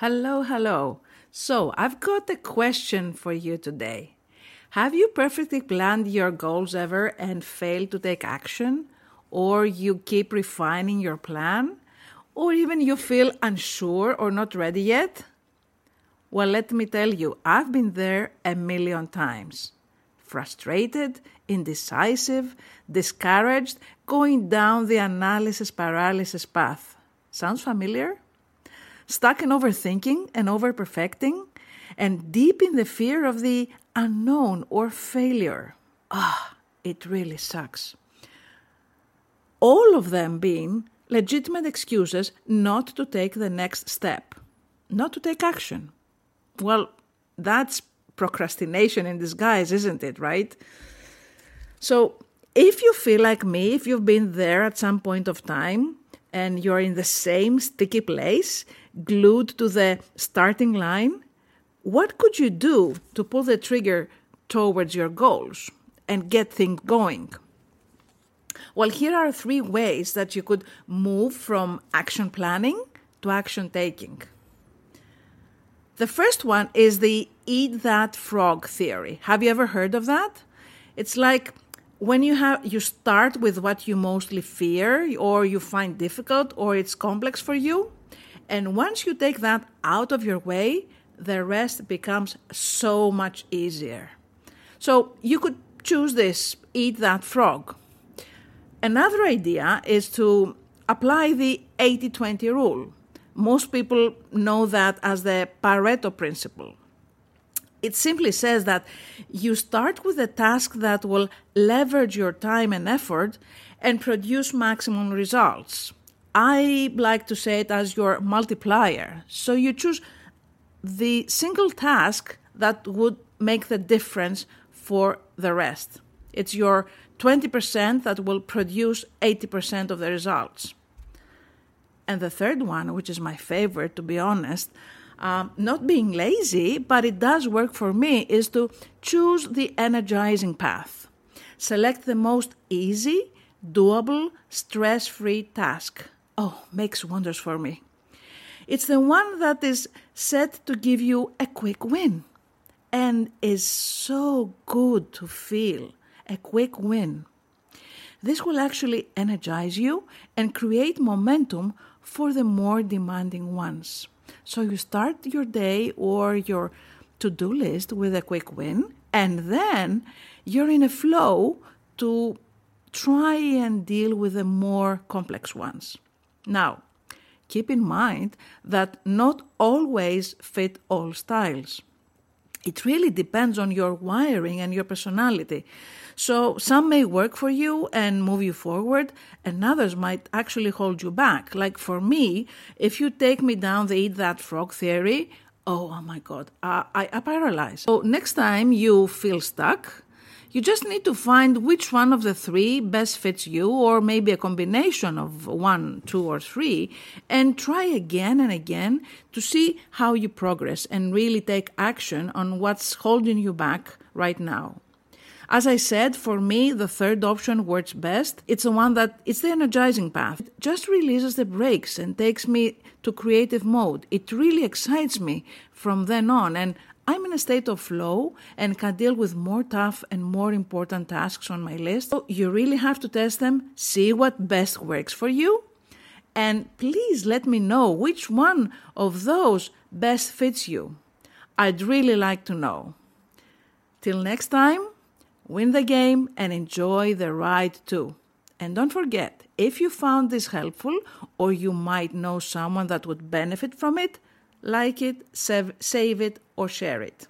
Hello, hello. So, I've got a question for you today. Have you perfectly planned your goals ever and failed to take action? Or you keep refining your plan? Or even you feel unsure or not ready yet? Well, let me tell you, I've been there a million times. Frustrated, indecisive, discouraged, going down the analysis paralysis path. Sounds familiar? Stuck in overthinking and overperfecting, and deep in the fear of the unknown or failure. Ah, it really sucks. All of them being legitimate excuses not to take the next step, not to take action. Well, that's procrastination in disguise, isn't it, right? So, if you feel like me, if you've been there at some point of time and you're in the same sticky place, glued to the starting line, what could you do to pull the trigger towards your goals and get things going? Well, here are three ways that you could move from action planning to action taking. The first one is the eat that frog theory. Have you ever heard of that? It's like when you have you start with what you mostly fear or you find difficult or it's complex for you, and once you take that out of your way, the rest becomes so much easier. So you could choose this eat that frog. Another idea is to apply the 80 20 rule. Most people know that as the Pareto principle. It simply says that you start with a task that will leverage your time and effort and produce maximum results. I like to say it as your multiplier. So you choose the single task that would make the difference for the rest. It's your 20% that will produce 80% of the results. And the third one, which is my favorite, to be honest, um, not being lazy, but it does work for me, is to choose the energizing path. Select the most easy, doable, stress free task. Oh, makes wonders for me. It's the one that is set to give you a quick win and is so good to feel a quick win. This will actually energize you and create momentum for the more demanding ones. So you start your day or your to do list with a quick win, and then you're in a flow to try and deal with the more complex ones. Now, keep in mind that not always fit all styles. It really depends on your wiring and your personality. So some may work for you and move you forward, and others might actually hold you back. Like for me, if you take me down the eat that frog theory, oh, oh my God, I, I, I paralyze. So next time you feel stuck, you just need to find which one of the three best fits you, or maybe a combination of one, two, or three, and try again and again to see how you progress and really take action on what's holding you back right now. As I said, for me, the third option works best. It's the one that it's the energizing path. It just releases the brakes and takes me to creative mode. It really excites me from then on, and I'm in a state of flow and can deal with more tough and more important tasks on my list. So you really have to test them, see what best works for you, and please let me know which one of those best fits you. I'd really like to know. Till next time, win the game and enjoy the ride too. And don't forget, if you found this helpful or you might know someone that would benefit from it, like it, save, it, or share it.